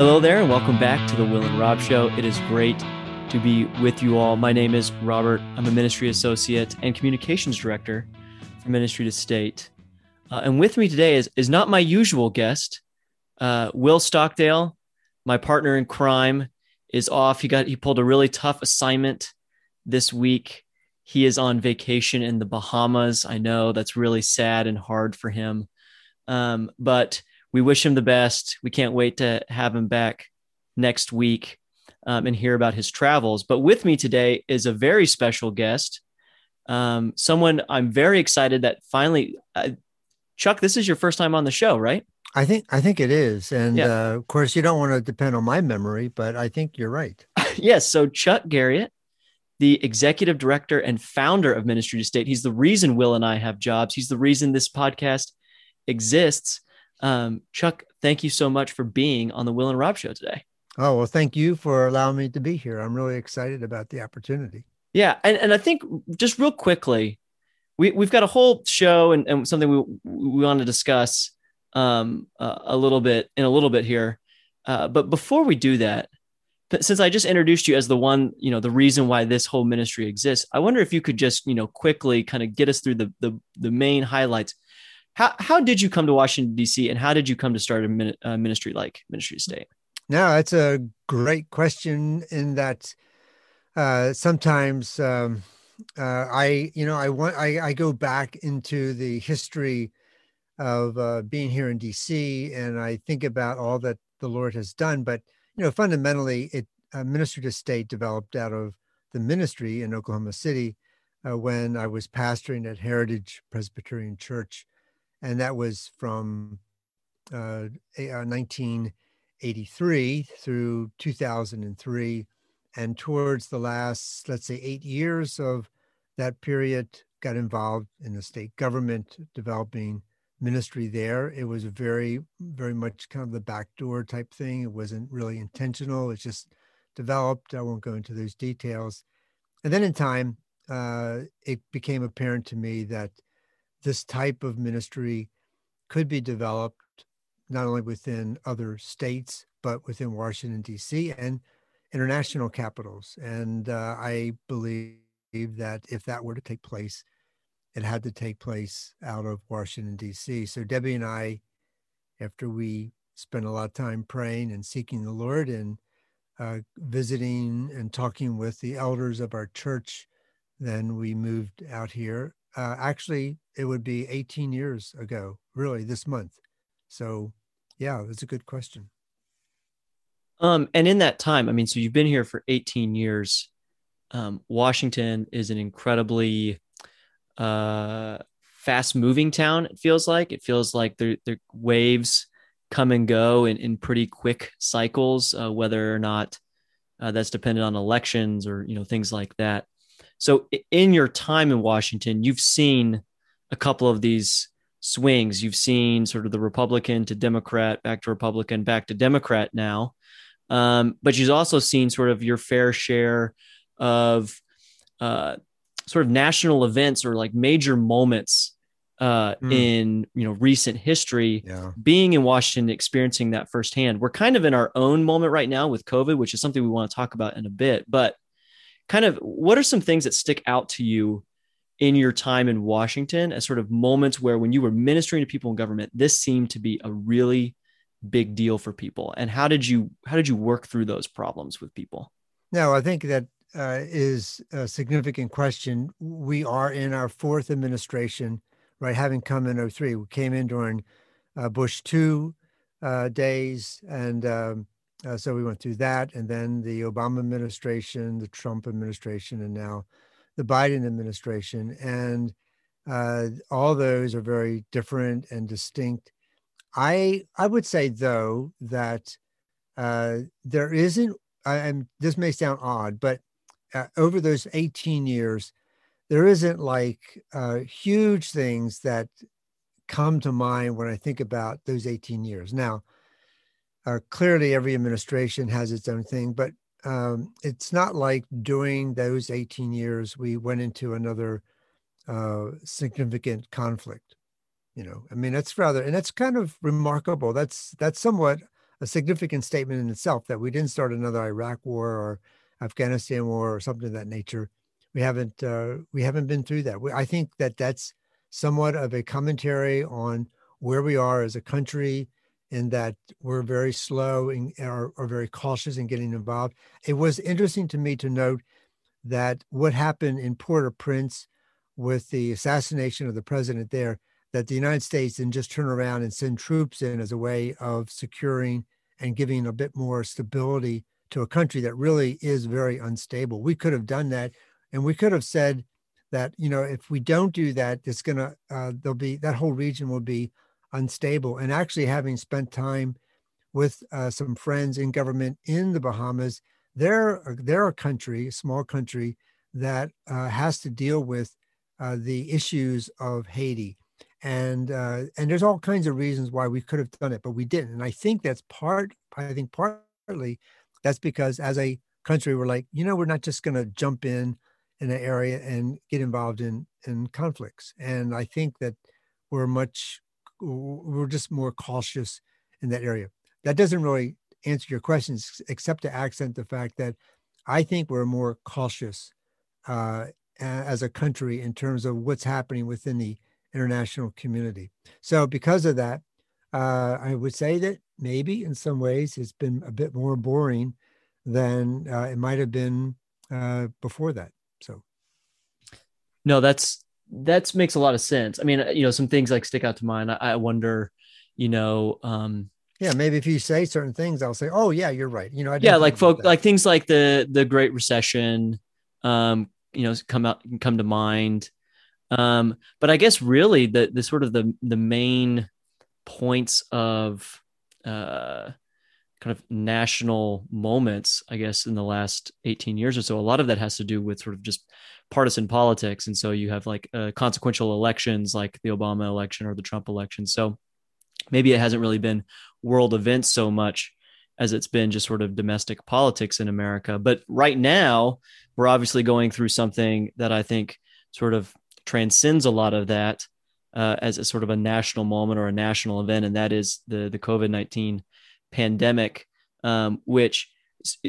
Hello there, and welcome back to the Will and Rob Show. It is great to be with you all. My name is Robert. I'm a ministry associate and communications director for Ministry to State. Uh, and with me today is, is not my usual guest, uh, Will Stockdale, my partner in crime, is off. He got he pulled a really tough assignment this week. He is on vacation in the Bahamas. I know that's really sad and hard for him. Um, but we wish him the best. We can't wait to have him back next week um, and hear about his travels. But with me today is a very special guest, um, someone I'm very excited that finally, uh, Chuck, this is your first time on the show, right? I think I think it is, and yeah. uh, of course you don't want to depend on my memory, but I think you're right. yes. So Chuck Garriott, the executive director and founder of Ministry to State, he's the reason Will and I have jobs. He's the reason this podcast exists. Um, Chuck, thank you so much for being on the Will and Rob show today. Oh, well, thank you for allowing me to be here. I'm really excited about the opportunity. Yeah. And, and I think just real quickly, we, we've got a whole show and, and something we, we want to discuss um, uh, a little bit in a little bit here. Uh, but before we do that, since I just introduced you as the one, you know, the reason why this whole ministry exists, I wonder if you could just, you know, quickly kind of get us through the the, the main highlights how, how did you come to Washington, D.C., and how did you come to start a uh, ministry like Ministry of State? No, that's a great question. In that, uh, sometimes um, uh, I, you know, I want I, I, go back into the history of uh, being here in D.C. and I think about all that the Lord has done. But you know, fundamentally, it uh, Ministry to State developed out of the ministry in Oklahoma City uh, when I was pastoring at Heritage Presbyterian Church and that was from uh, 1983 uh, through 2003. And towards the last, let's say, eight years of that period, got involved in the state government developing ministry there. It was very, very much kind of the backdoor type thing. It wasn't really intentional. It just developed. I won't go into those details. And then in time, uh, it became apparent to me that this type of ministry could be developed not only within other states, but within Washington, D.C. and international capitals. And uh, I believe that if that were to take place, it had to take place out of Washington, D.C. So Debbie and I, after we spent a lot of time praying and seeking the Lord and uh, visiting and talking with the elders of our church, then we moved out here uh, actually, it would be 18 years ago, really, this month. So, yeah, that's a good question. Um, and in that time, I mean, so you've been here for 18 years. Um, Washington is an incredibly uh, fast moving town. It feels like it feels like the waves come and go in, in pretty quick cycles, uh, whether or not uh, that's dependent on elections or you know things like that. So in your time in Washington, you've seen a couple of these swings. You've seen sort of the Republican to Democrat, back to Republican, back to Democrat now. Um, but you've also seen sort of your fair share of uh, sort of national events or like major moments uh, mm. in you know recent history. Yeah. Being in Washington, experiencing that firsthand, we're kind of in our own moment right now with COVID, which is something we want to talk about in a bit. But kind of what are some things that stick out to you in your time in Washington as sort of moments where when you were ministering to people in government, this seemed to be a really big deal for people? And how did you how did you work through those problems with people? No, I think that uh, is a significant question. We are in our fourth administration, right? Having come in 03, we came in during uh, Bush two uh, days, and um, uh, so we went through that, and then the Obama administration, the Trump administration, and now the Biden administration, and uh, all those are very different and distinct. I I would say though that uh, there isn't. and this may sound odd, but uh, over those 18 years, there isn't like uh, huge things that come to mind when I think about those 18 years. Now, uh, clearly, every administration has its own thing, but um, it's not like during those 18 years we went into another uh, significant conflict. You know, I mean, that's rather, and that's kind of remarkable. That's that's somewhat a significant statement in itself that we didn't start another Iraq war or Afghanistan war or something of that nature. We haven't uh, we haven't been through that. We, I think that that's somewhat of a commentary on where we are as a country in that we're very slow and are, are very cautious in getting involved. It was interesting to me to note that what happened in Port-au-Prince with the assassination of the president there, that the United States didn't just turn around and send troops in as a way of securing and giving a bit more stability to a country that really is very unstable. We could have done that, and we could have said that you know if we don't do that, it's gonna uh, there'll be that whole region will be unstable. And actually, having spent time with uh, some friends in government in the Bahamas, they're they're a country, a small country that uh, has to deal with uh, the issues of Haiti, and uh, and there's all kinds of reasons why we could have done it, but we didn't. And I think that's part. I think partly that's because as a country, we're like, you know, we're not just going to jump in in an area and get involved in in conflicts. And I think that we're much we're just more cautious in that area. That doesn't really answer your questions, except to accent the fact that I think we're more cautious uh, as a country in terms of what's happening within the international community. So, because of that, uh, I would say that maybe in some ways it's been a bit more boring than uh, it might have been uh, before that. So, no, that's that makes a lot of sense. I mean, you know, some things like stick out to mind. I, I wonder, you know, um, yeah, maybe if you say certain things, I'll say, "Oh, yeah, you're right." You know, yeah, like folk, like things like the the Great Recession, um, you know, come out come to mind. Um, but I guess really the the sort of the the main points of uh, kind of national moments, I guess, in the last 18 years or so, a lot of that has to do with sort of just partisan politics. And so you have like uh, consequential elections like the Obama election or the Trump election. So maybe it hasn't really been world events so much as it's been just sort of domestic politics in America. But right now, we're obviously going through something that I think sort of transcends a lot of that uh, as a sort of a national moment or a national event, and that is the the COVID nineteen pandemic, um, which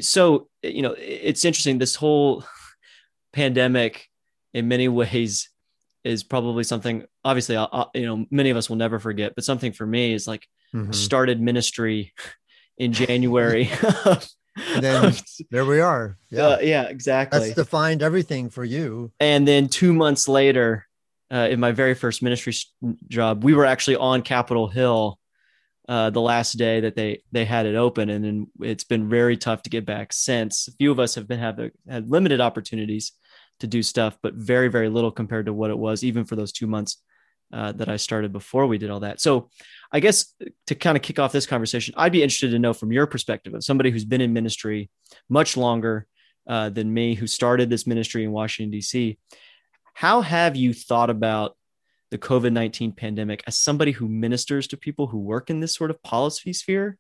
so you know it's interesting. This whole pandemic, in many ways, is probably something. Obviously, I'll, you know, many of us will never forget, but something for me is like mm-hmm. started ministry in January. then there we are. Yeah, uh, yeah, exactly. That's defined everything for you. And then two months later, uh, in my very first ministry job, we were actually on Capitol Hill uh, the last day that they they had it open, and then it's been very tough to get back since. A few of us have been have had limited opportunities to do stuff, but very very little compared to what it was even for those two months uh, that I started before we did all that. So, I guess to kind of kick off this conversation, I'd be interested to know from your perspective of somebody who's been in ministry much longer uh, than me, who started this ministry in Washington D.C. How have you thought about the COVID 19 pandemic as somebody who ministers to people who work in this sort of policy sphere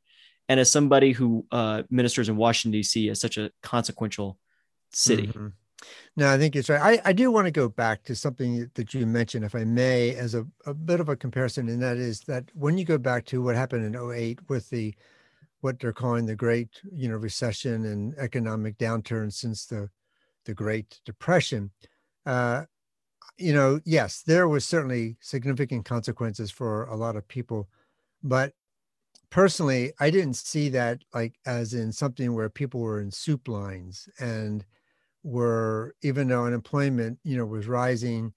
and as somebody who uh, ministers in Washington, D.C. as such a consequential city? Mm-hmm. No, I think it's right. I, I do want to go back to something that you mentioned, if I may, as a, a bit of a comparison, and that is that when you go back to what happened in 08 with the what they're calling the great you know recession and economic downturn since the the Great Depression, uh, you know, yes, there was certainly significant consequences for a lot of people, but personally, I didn't see that like as in something where people were in soup lines and were even though unemployment, you know, was rising,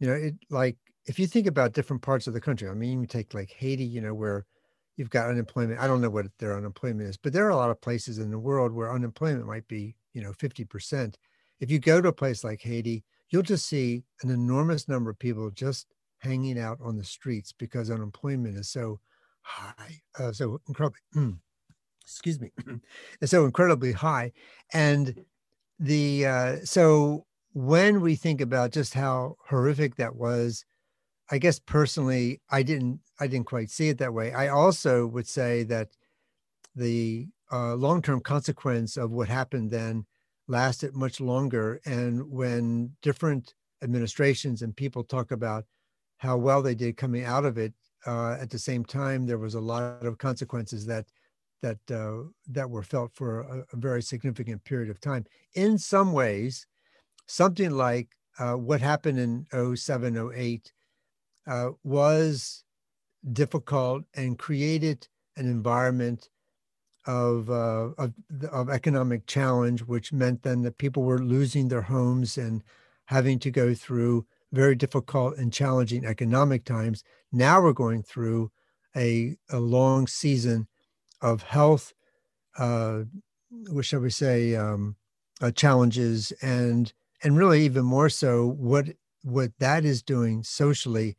you know, it like if you think about different parts of the country, I mean, you take like Haiti, you know, where you've got unemployment. I don't know what their unemployment is, but there are a lot of places in the world where unemployment might be, you know, 50%. If you go to a place like Haiti, you'll just see an enormous number of people just hanging out on the streets because unemployment is so high, uh, so incredibly, excuse me, it's so incredibly high. And the, uh, so when we think about just how horrific that was, I guess personally, I didn't, I didn't quite see it that way. I also would say that the uh, long-term consequence of what happened then lasted much longer. And when different administrations and people talk about how well they did coming out of it, uh, at the same time, there was a lot of consequences that that uh, that were felt for a, a, very significant period of time. In some ways, something like uh, what happened in 07, 08 uh, was difficult and created an environment of, uh, of, of economic challenge, which meant then that people were losing their homes and having to go through very difficult and challenging economic times. Now we're going through a, a long season of health, uh, what shall we say, um, uh, challenges, and and really even more so what what that is doing socially.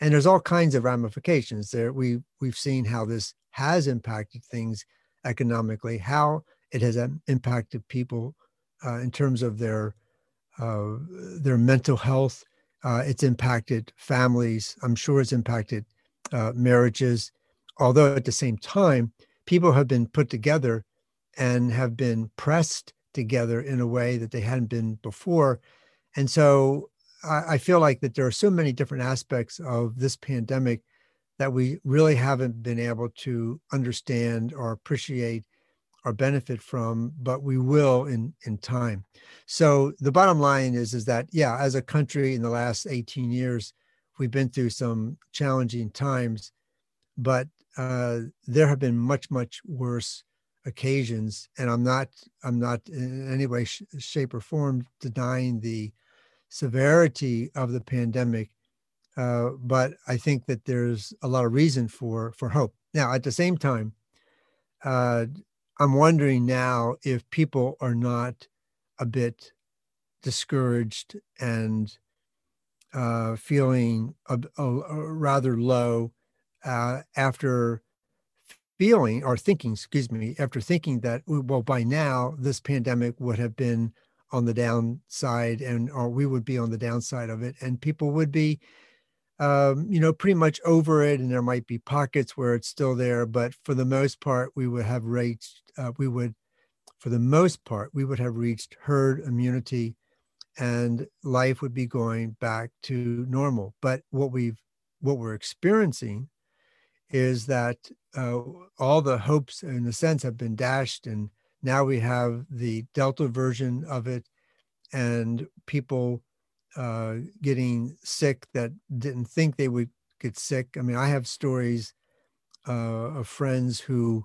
And there's all kinds of ramifications there. We we've seen how this has impacted things economically, how it has impacted people uh, in terms of their uh, their mental health. Uh, it's impacted families. I'm sure it's impacted uh, marriages. Although at the same time, people have been put together and have been pressed together in a way that they hadn't been before. And so I, I feel like that there are so many different aspects of this pandemic that we really haven't been able to understand or appreciate or benefit from, but we will in in time. So the bottom line is is that yeah, as a country in the last 18 years, we've been through some challenging times, but uh, there have been much much worse occasions, and I'm not I'm not in any way, sh- shape, or form denying the severity of the pandemic uh, but I think that there's a lot of reason for for hope. Now, at the same time, uh, I'm wondering now if people are not a bit discouraged and uh, feeling a, a, a rather low uh, after feeling or thinking, excuse me, after thinking that well by now this pandemic would have been on the downside and or we would be on the downside of it and people would be um, you know, pretty much over it, and there might be pockets where it's still there. But for the most part, we would have reached, uh, we would, for the most part, we would have reached herd immunity, and life would be going back to normal. But what we've, what we're experiencing, is that uh, all the hopes, in a sense, have been dashed, and now we have the Delta version of it, and people uh, getting sick that didn't think they would get sick. I mean, I have stories uh, of friends who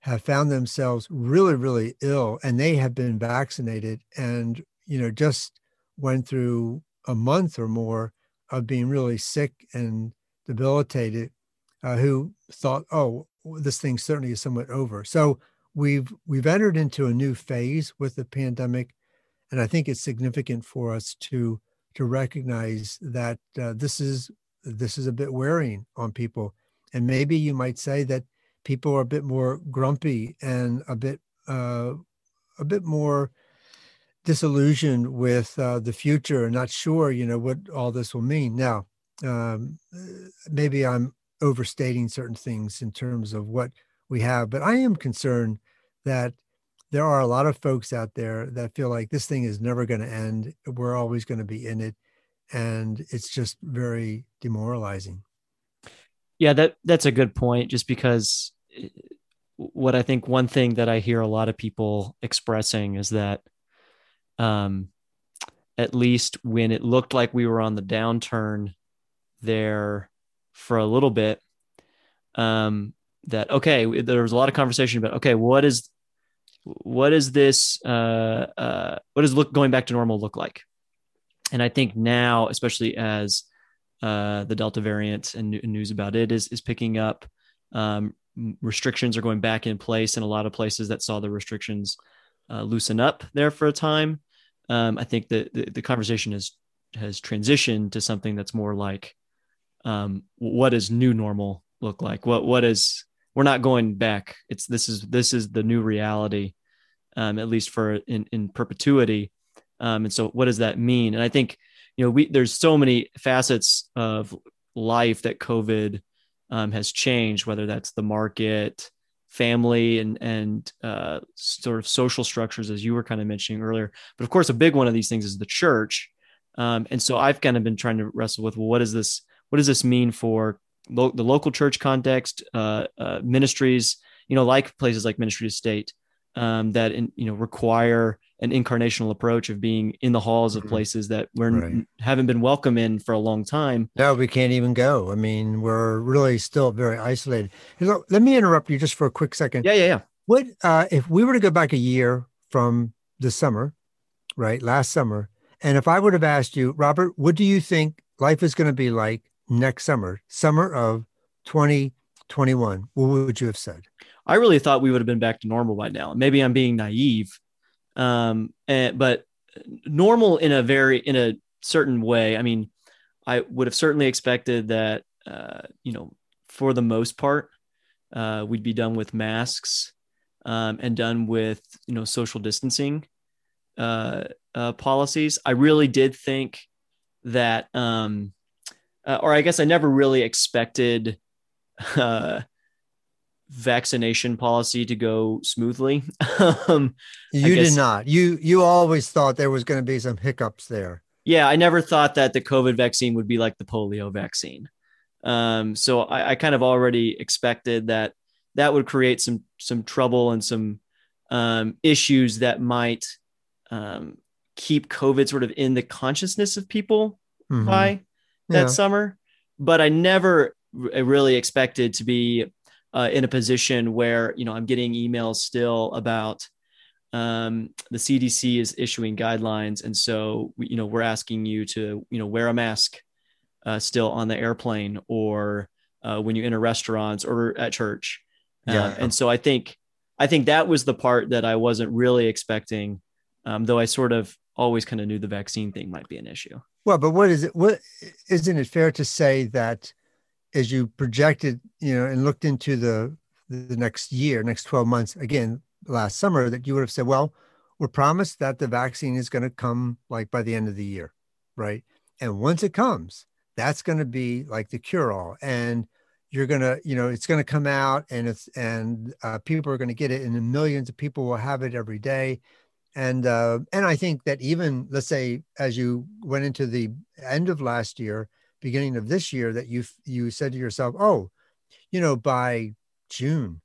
have found themselves really, really ill and they have been vaccinated and, you know, just went through a month or more of being really sick and debilitated, uh, who thought, oh, this thing certainly is somewhat over. So we've we've entered into a new phase with the pandemic, and I think it's significant for us to to recognize that uh, this is this is a bit wearing on people and maybe you might say that people are a bit more grumpy and a bit uh, a bit more disillusioned with uh, the future and not sure you know what all this will mean now um, maybe i'm overstating certain things in terms of what we have but i am concerned that there are a lot of folks out there that feel like this thing is never going to end. We're always going to be in it. And it's just very demoralizing. Yeah, that that's a good point. Just because eh, what I think one thing that I hear a lot of people expressing is that um, at least when it looked like we were on the downturn there for a little bit, um, that okay, there was a lot of conversation about okay, what is what is this uh, uh, what does look going back to normal look like? And i think now especially as uh, the delta variant and news about it is is picking up um, restrictions are going back in place in a lot of places that saw the restrictions uh, loosen up there for a time. Um, i think that the, the conversation has has transitioned to something that's more like um, what does new normal look like what what is we're not going back. It's this is this is the new reality, um, at least for in in perpetuity. Um, and so, what does that mean? And I think you know we there's so many facets of life that COVID um, has changed, whether that's the market, family, and and uh, sort of social structures, as you were kind of mentioning earlier. But of course, a big one of these things is the church. Um, and so I've kind of been trying to wrestle with well, what is this? What does this mean for lo- the local church context, uh, uh, ministries you know, like places like Ministry to State um, that in, you know require an incarnational approach of being in the halls of mm-hmm. places that we're right. haven't been welcome in for a long time. No, we can't even go. I mean, we're really still very isolated. Let me interrupt you just for a quick second. Yeah, yeah, yeah. What uh, if we were to go back a year from the summer, right? Last summer, and if I would have asked you, Robert, what do you think life is going to be like next summer, summer of 2021? What would you have said? I really thought we would have been back to normal by now. Maybe I'm being naive, um, and, but normal in a very in a certain way. I mean, I would have certainly expected that uh, you know, for the most part, uh, we'd be done with masks um, and done with you know social distancing uh, uh, policies. I really did think that, um, uh, or I guess I never really expected uh, vaccination policy to go smoothly. um, you guess, did not. You you always thought there was going to be some hiccups there. Yeah, I never thought that the COVID vaccine would be like the polio vaccine. Um, so I, I kind of already expected that that would create some some trouble and some um, issues that might um, keep COVID sort of in the consciousness of people mm-hmm. by that yeah. summer. But I never really expected to be uh, in a position where you know I'm getting emails still about um, the CDC is issuing guidelines, and so you know we're asking you to you know wear a mask uh, still on the airplane or uh, when you enter restaurants or at church. Uh, yeah. and so I think I think that was the part that I wasn't really expecting, um, though I sort of always kind of knew the vaccine thing might be an issue. Well, but what is it? What isn't it fair to say that as you projected, you know, and looked into the the next year, next 12 months, again, last summer, that you would have said, well, we're promised that the vaccine is going to come like by the end of the year, right? And once it comes, that's going to be like the cure all. And you're going to, you know, it's going to come out and it's, and uh, people are going to get it and millions of people will have it every day. And, uh, and I think that even, let's say, as you went into the end of last year, beginning of this year that you you said to yourself, oh, you know, by June,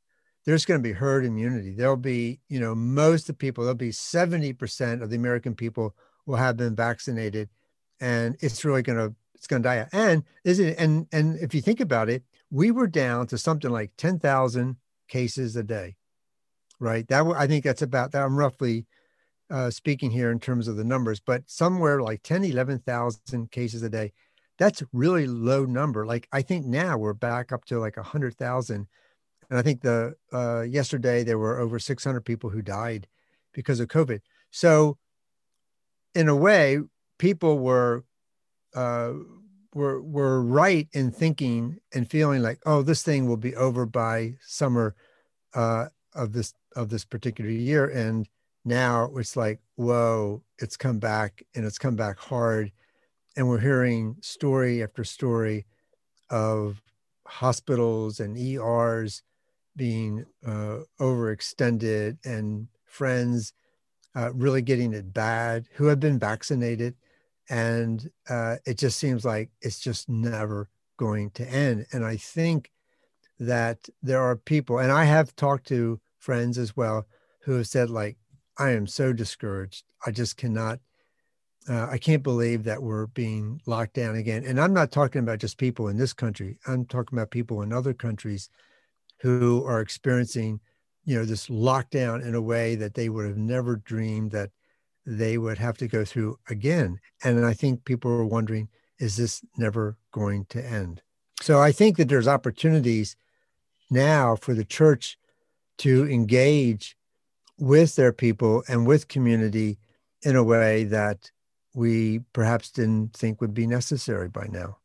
there's going to be herd immunity. There'll be, you know, most of the people, there'll be 70% of the American people will have been vaccinated. And it's really going to, it's going to die out. And is it, and, and if you think about it, we were down to something like 10,000 cases a day, right? That I think that's about that. I'm roughly uh, speaking here in terms of the numbers, but somewhere like 10, 11,000 cases a day that's really low number. Like I think now we're back up to like a hundred thousand, and I think the uh, yesterday there were over six hundred people who died because of COVID. So, in a way, people were uh, were were right in thinking and feeling like, oh, this thing will be over by summer uh, of this of this particular year, and now it's like, whoa, it's come back and it's come back hard and we're hearing story after story of hospitals and ERs being uh, overextended and friends uh, really getting it bad who have been vaccinated. And uh, it just seems like it's just never going to end. And I think that there are people, and I have talked to friends as well who have said, like, I am so discouraged. I just cannot uh, I can't believe that we're being locked down again. And I'm not talking about just people in this country. I'm talking about people in other countries who are experiencing, you know, this lockdown in a way that they would have never dreamed that they would have to go through again. And I think people are wondering, is this never going to end? So I think that there's opportunities now for the church to engage with their people and with community in a way that we perhaps didn't think would be necessary by now.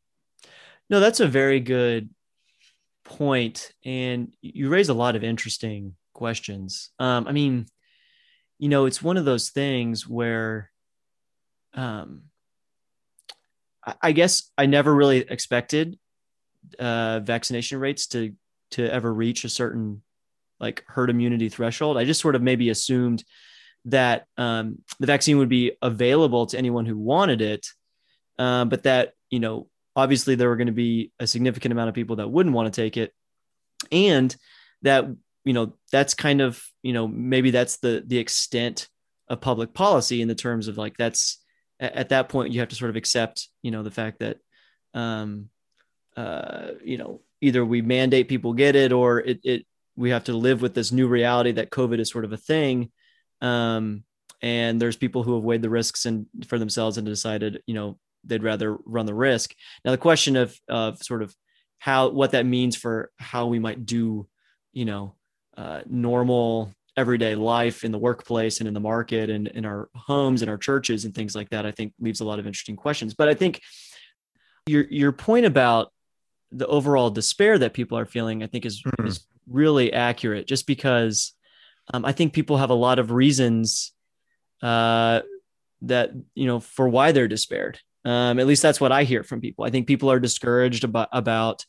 No, that's a very good point, and you raise a lot of interesting questions. Um, I mean, you know, it's one of those things where, um, I, I guess I never really expected uh, vaccination rates to to ever reach a certain like herd immunity threshold. I just sort of maybe assumed that um, the vaccine would be available to anyone who wanted it, uh, but that you know obviously there were going to be a significant amount of people that wouldn't want to take it, and that you know that's kind of you know maybe that's the the extent of public policy in the terms of like that's at, at that point you have to sort of accept you know the fact that um uh you know either we mandate people get it or it, it we have to live with this new reality that covid is sort of a thing. Um and there's people who have weighed the risks and for themselves and decided you know they'd rather run the risk. Now the question of of sort of how what that means for how we might do you know uh, normal everyday life in the workplace and in the market and in our homes and our churches and things like that i think leaves a lot of interesting questions. But i think your your point about the overall despair that people are feeling i think is, mm-hmm. is really accurate just because um, i think people have a lot of reasons uh, that you know for why they're despaired um, at least that's what i hear from people i think people are discouraged about about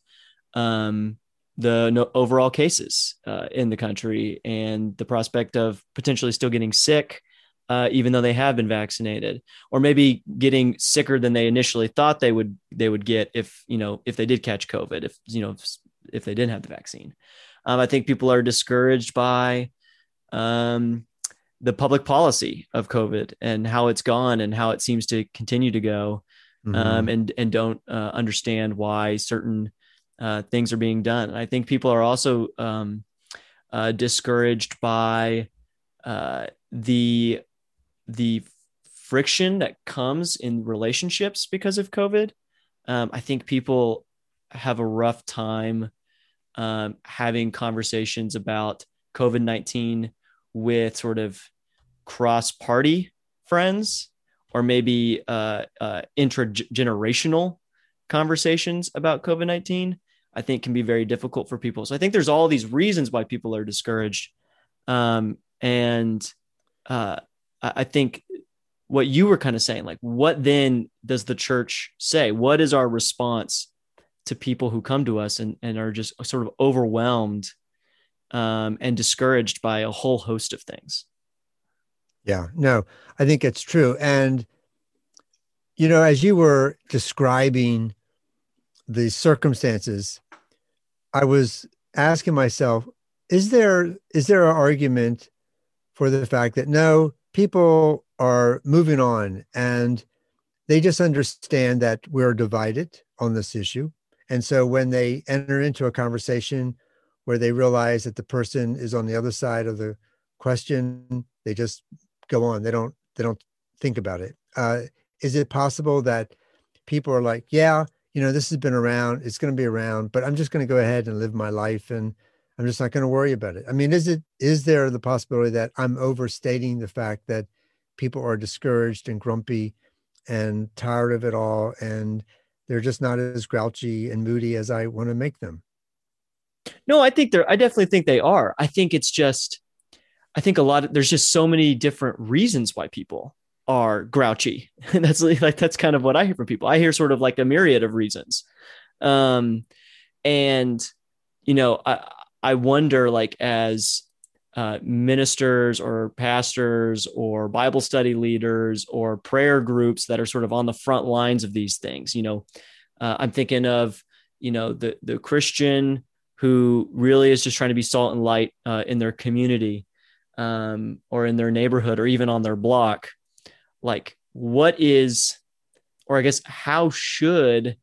um, the no, overall cases uh, in the country and the prospect of potentially still getting sick, uh, even though they have been vaccinated, or maybe getting sicker than they initially thought they would they would get if you know if they did catch COVID, if you know if, if they didn't have the vaccine. Um, I think people are discouraged by um, the public policy of COVID and how it's gone and how it seems to continue to go, mm-hmm. um, and and don't uh, understand why certain uh, things are being done. And I think people are also um, uh, discouraged by uh, the the friction that comes in relationships because of COVID. Um, I think people have a rough time um, having conversations about COVID nineteen with sort of cross party friends or maybe uh, uh, intergenerational conversations about COVID 19. I think can be very difficult for people. So I think there's all these reasons why people are discouraged. Um, and uh, I think what you were kind of saying, like, what then does the church say? What is our response to people who come to us and, and are just sort of overwhelmed um, and discouraged by a whole host of things? Yeah, no, I think it's true. And, you know, as you were describing the circumstances, I was asking myself, is there is there an argument for the fact that no, people are moving on and they just understand that we're divided on this issue. And so when they enter into a conversation where they realize that the person is on the other side of the question, they just go on. They don't they don't think about it. Uh, is it possible that people are like, yeah, you know, this has been around, it's going to be around, but I'm just going to go ahead and live my life and I'm just not going to worry about it. I mean, is it is there the possibility that I'm overstating the fact that people are discouraged and grumpy and tired of it all and they're just not as grouchy and moody as I want to make them? No, I think they're I definitely think they are. I think it's just I think a lot of there's just so many different reasons why people are grouchy. And that's like that's kind of what I hear from people. I hear sort of like a myriad of reasons. Um and you know, I I wonder like as uh, ministers or pastors or Bible study leaders or prayer groups that are sort of on the front lines of these things. You know, uh, I'm thinking of you know the the Christian who really is just trying to be salt and light uh, in their community um, or in their neighborhood or even on their block like what is or i guess how should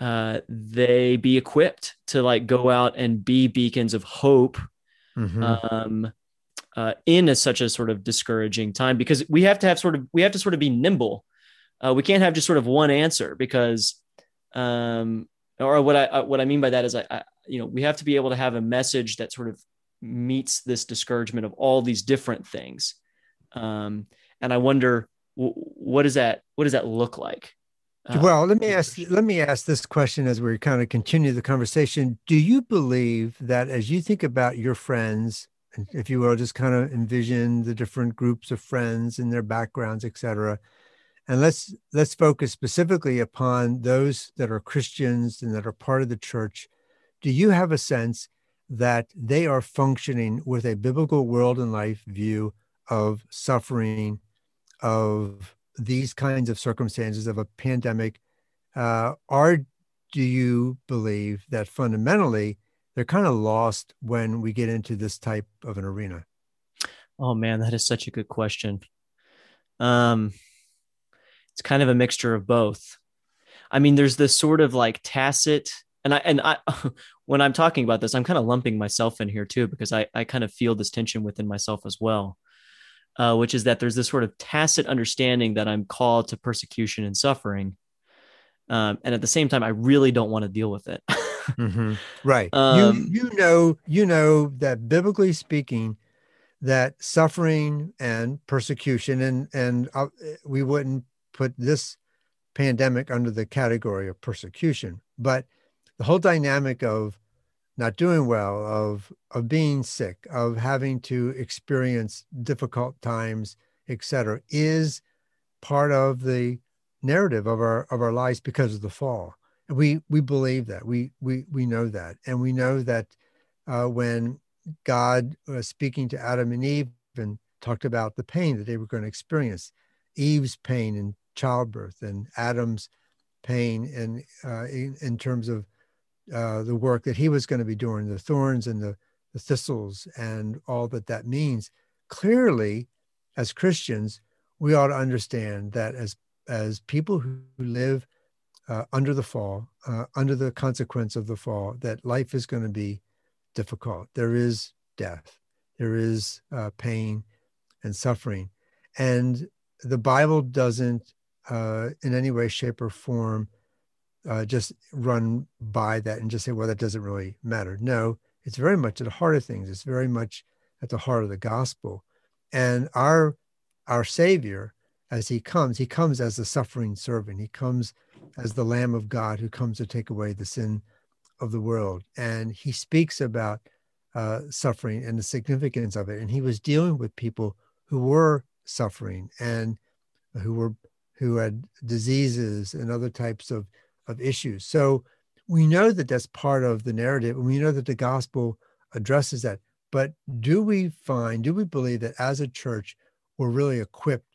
uh, they be equipped to like go out and be beacons of hope mm-hmm. um, uh, in a, such a sort of discouraging time because we have to have sort of we have to sort of be nimble. Uh, we can't have just sort of one answer because um, or what I what I mean by that is I, I, you know we have to be able to have a message that sort of meets this discouragement of all these different things. Um, and I wonder what does that what does that look like uh, well let me ask let me ask this question as we kind of continue the conversation. Do you believe that as you think about your friends if you will just kind of envision the different groups of friends and their backgrounds etc and let's let's focus specifically upon those that are christians and that are part of the church do you have a sense that they are functioning with a biblical world and life view of suffering of these kinds of circumstances of a pandemic uh, are do you believe that fundamentally they're kind of lost when we get into this type of an arena? Oh man, that is such a good question. Um, it's kind of a mixture of both. I mean, there's this sort of like tacit, and I and I when I'm talking about this, I'm kind of lumping myself in here too because I I kind of feel this tension within myself as well, uh, which is that there's this sort of tacit understanding that I'm called to persecution and suffering, um, and at the same time, I really don't want to deal with it. mm-hmm. Right. Um, you you know you know that biblically speaking, that suffering and persecution and and uh, we wouldn't put this pandemic under the category of persecution, but the whole dynamic of not doing well, of of being sick, of having to experience difficult times, etc., is part of the narrative of our of our lives because of the fall. And we we believe that we we we know that, and we know that uh, when God was speaking to Adam and Eve and talked about the pain that they were going to experience, Eve's pain in childbirth and Adam's pain in uh, in, in, terms of uh, the work that he was going to be doing, the thorns and the, the thistles and all that that means. Clearly, as Christians, we ought to understand that as as people who live uh, under the fall, uh, under the consequence of the fall, that life is going to be difficult. There is death, there is uh, pain and suffering. And the Bible doesn't, uh, in any way, shape, or form, uh, just run by that and just say, well, that doesn't really matter. No, it's very much at the heart of things. It's very much at the heart of the gospel. And our our Savior, as he comes, he comes as a suffering servant. He comes as the Lamb of God who comes to take away the sin of the world. And he speaks about uh, suffering and the significance of it. And he was dealing with people who were suffering and who were who had diseases and other types of, of issues. So we know that that's part of the narrative, and we know that the gospel addresses that. But do we find, do we believe that as a church, we're really equipped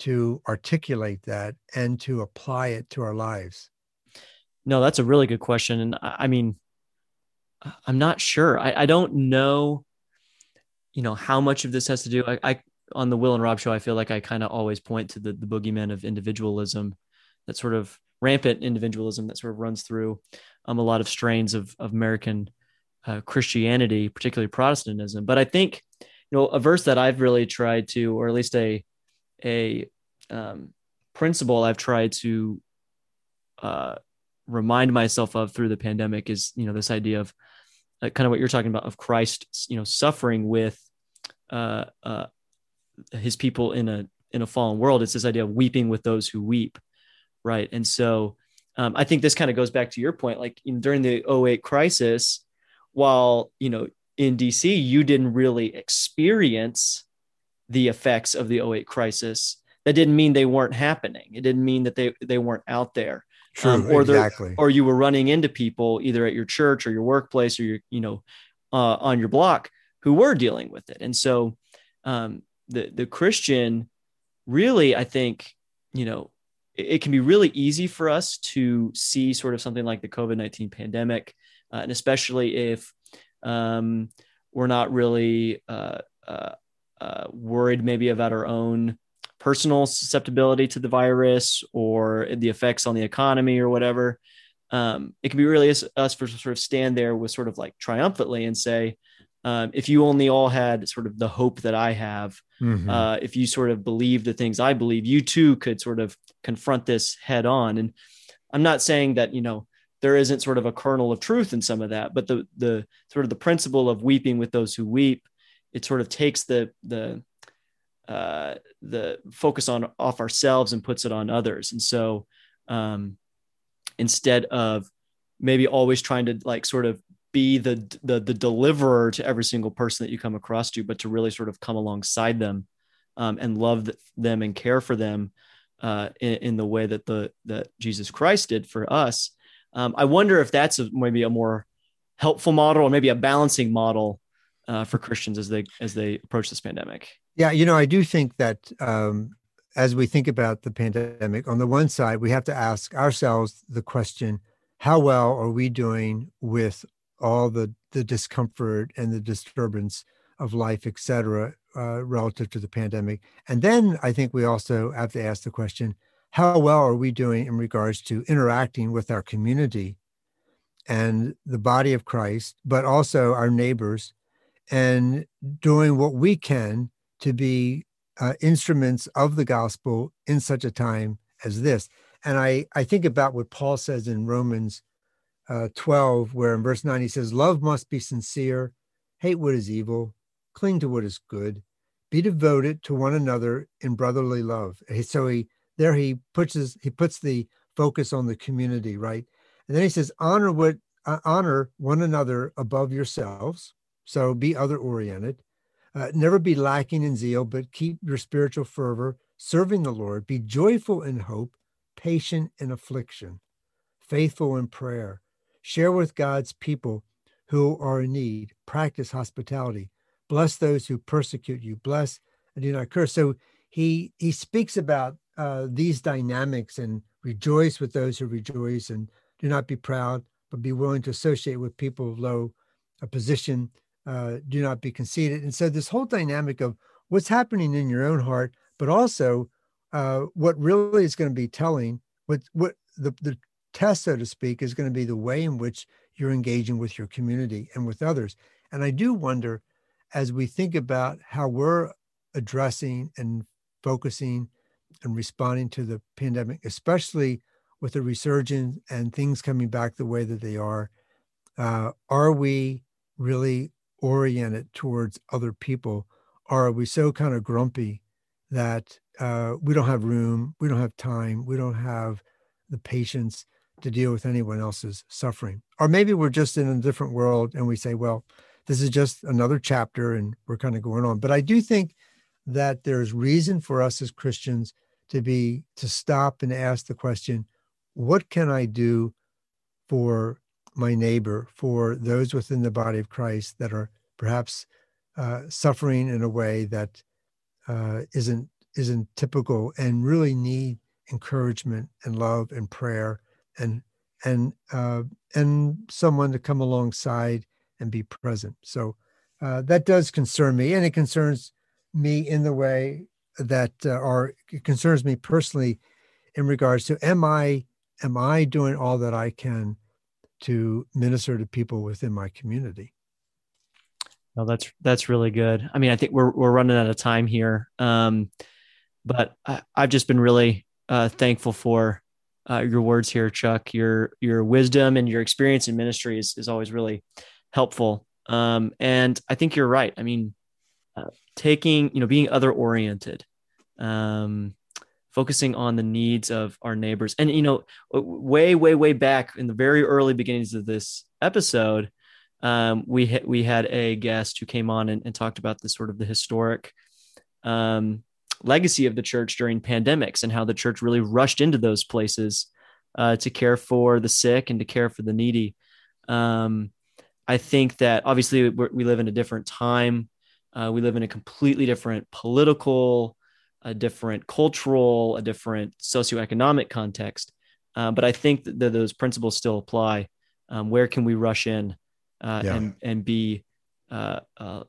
to articulate that and to apply it to our lives? No, that's a really good question. And I mean, I'm not sure. I, I don't know, you know, how much of this has to do. I, I on the Will and Rob show, I feel like I kind of always point to the, the boogeyman of individualism, that sort of rampant individualism that sort of runs through um, a lot of strains of, of American uh, Christianity, particularly Protestantism. But I think, you know, a verse that I've really tried to, or at least a a um, principle I've tried to uh, remind myself of through the pandemic is you know this idea of uh, kind of what you're talking about of Christ you know suffering with uh, uh, his people in a in a fallen world it's this idea of weeping with those who weep right and so um, I think this kind of goes back to your point like in, during the 08 crisis while you know in DC you didn't really experience the effects of the 08 crisis that didn't mean they weren't happening it didn't mean that they they weren't out there True, um, or exactly. or you were running into people either at your church or your workplace or your, you know, uh, on your block who were dealing with it. And so um, the the Christian really, I think, you know, it, can be really easy for us to see sort of something like the COVID nineteen pandemic, uh, and especially if um, we're not really uh, uh, uh worried maybe about our own personal susceptibility to the virus or the effects on the economy or whatever. Um, it can be really us, us for sort of stand there with sort of like triumphantly and say, um, if you only all had sort of the hope that I have, mm-hmm. uh, if you sort of believe the things I believe, you too could sort of confront this head on. And I'm not saying that, you know, there isn't sort of a kernel of truth in some of that, but the, the sort of the principle of weeping with those who weep, it sort of takes the, the, uh, the focus on off ourselves and puts it on others. And so um, instead of maybe always trying to like sort of be the, the the deliverer to every single person that you come across to, but to really sort of come alongside them um, and love them and care for them uh, in, in, the way that the that Jesus Christ did for us. Um, I wonder if that's a, maybe a more helpful model or maybe a balancing model uh, for Christians as they as they approach this pandemic. Yeah, you know, I do think that um, as we think about the pandemic, on the one side, we have to ask ourselves the question: How well are we doing with all the the discomfort and the disturbance of life, et cetera, uh, relative to the pandemic. And then I think we also have to ask the question how well are we doing in regards to interacting with our community and the body of Christ, but also our neighbors, and doing what we can to be uh, instruments of the gospel in such a time as this. And I, I think about what Paul says in Romans uh, 12, where in verse 9 he says, Love must be sincere, hate what is evil, cling to what is good, be devoted to one another in brotherly love. So he there he puts his, he puts the focus on the community, right? And then he says, honor what uh, honor one another above yourselves. So be other oriented. Uh, never be lacking in zeal, but keep your spiritual fervor, serving the Lord. Be joyful in hope, patient in affliction, faithful in prayer. Share with God's people who are in need. Practice hospitality. Bless those who persecute you. Bless and do not curse. So he he speaks about uh, these dynamics and rejoice with those who rejoice and do not be proud, but be willing to associate with people of low uh, position. Uh, do not be conceited. And so this whole dynamic of what's happening in your own heart, but also uh, what really is going to be telling what what the the test, so to speak, is going to be the way in which you're engaging with your community and with others. And I do wonder, as we think about how we're addressing and focusing and responding to the pandemic, especially with the resurgence and things coming back the way that they are, uh, are we really oriented towards other people? Or are we so kind of grumpy that uh, we don't have room, we don't have time, we don't have the patience to deal with anyone else's suffering? Or maybe we're just in a different world and we say, well, this is just another chapter and we're kind of going on. But I do think that there's reason for us as Christians to be to stop and ask the question what can I do for my neighbor, for those within the body of Christ that are perhaps uh, suffering in a way that uh, not isn't typical and really need encouragement and love and prayer and and uh, and someone to come alongside and be present. So uh, that does concern me, and it concerns me in the way that uh, are it concerns me personally in regards to am I am I doing all that I can to minister to people within my community? No, that's that's really good. I mean, I think we're we're running out of time here, um, but I, have just been really uh, thankful for uh, your words here, Chuck. Your your wisdom and your experience in ministry is is always really helpful. Um, and I think you're right. I mean, uh, taking you know being other oriented, um, focusing on the needs of our neighbors. And, you know, way, way, way back in the very early beginnings of this episode, um, we, ha- we had a guest who came on and, and talked about the sort of the historic um, legacy of the church during pandemics and how the church really rushed into those places uh, to care for the sick and to care for the needy. Um, I think that obviously we live in a different time. Uh, we live in a completely different political, a different cultural, a different socioeconomic context. Uh, but I think that those principles still apply. Um, where can we rush in uh, yeah. and and be uh, uh,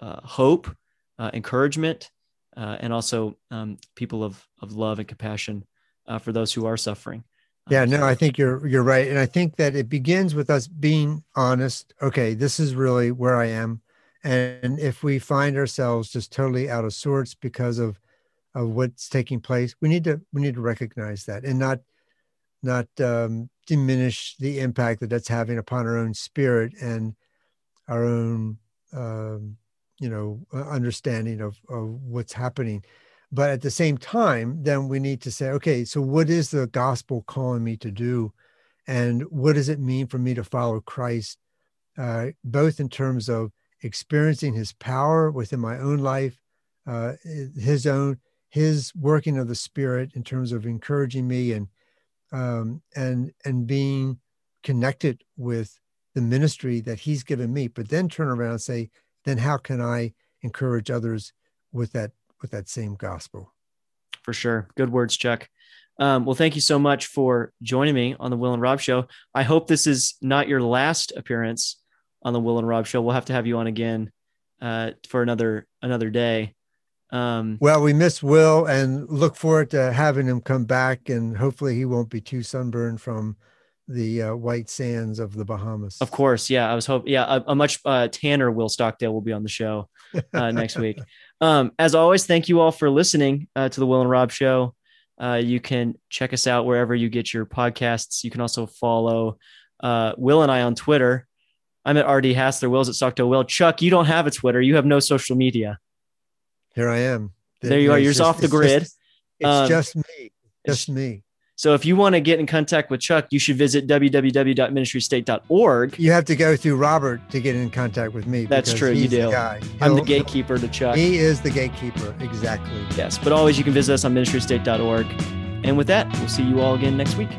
uh hope, uh, encouragement, and also um, people of of love and compassion for those who are suffering. Yeah, no, I think you're you're right, and I think that it begins with us being honest. Okay, this is really where I am, and if we find ourselves just totally out of sorts because of of what's taking place we need to we need to recognize that and not not um, diminish the impact that that's having upon our own spirit and our own um, you know understanding of, of what's happening but at the same time then we need to say okay so what is the gospel calling me to do? And what does it mean for me to follow christ uh, both in terms of experiencing his power within my own life uh, his own his working of the spirit in terms of encouraging me and um, and and being connected with the ministry that he's given me but then turn around and say then how can i encourage others with that with that same gospel for sure good words chuck um, well thank you so much for joining me on the will and rob show i hope this is not your last appearance on the Will and Rob show. We'll have to have you on again uh, for another another day. Um, well, we miss Will and look forward to having him come back, and hopefully he won't be too sunburned from the uh, white sands of the Bahamas. Of course, yeah. I was hoping, yeah, a, a much uh, tanner Will Stockdale will be on the show uh, next week. Um, as always, thank you all for listening uh, to the Will and Rob show. Uh, you can check us out wherever you get your podcasts. You can also follow uh, Will and I on Twitter. I'm at RD Hassler. Will's at Stockdale Will. Chuck, you don't have a Twitter. You have no social media. Here I am. There you are. You're off the grid. Just, it's um, just me. Just me. So if you want to get in contact with Chuck, you should visit www.ministrytostate.org. You have to go through Robert to get in contact with me. That's true. You do. The I'm the gatekeeper to Chuck. He is the gatekeeper. Exactly. Yes. But always you can visit us on ministrystate.org. And with that, we'll see you all again next week.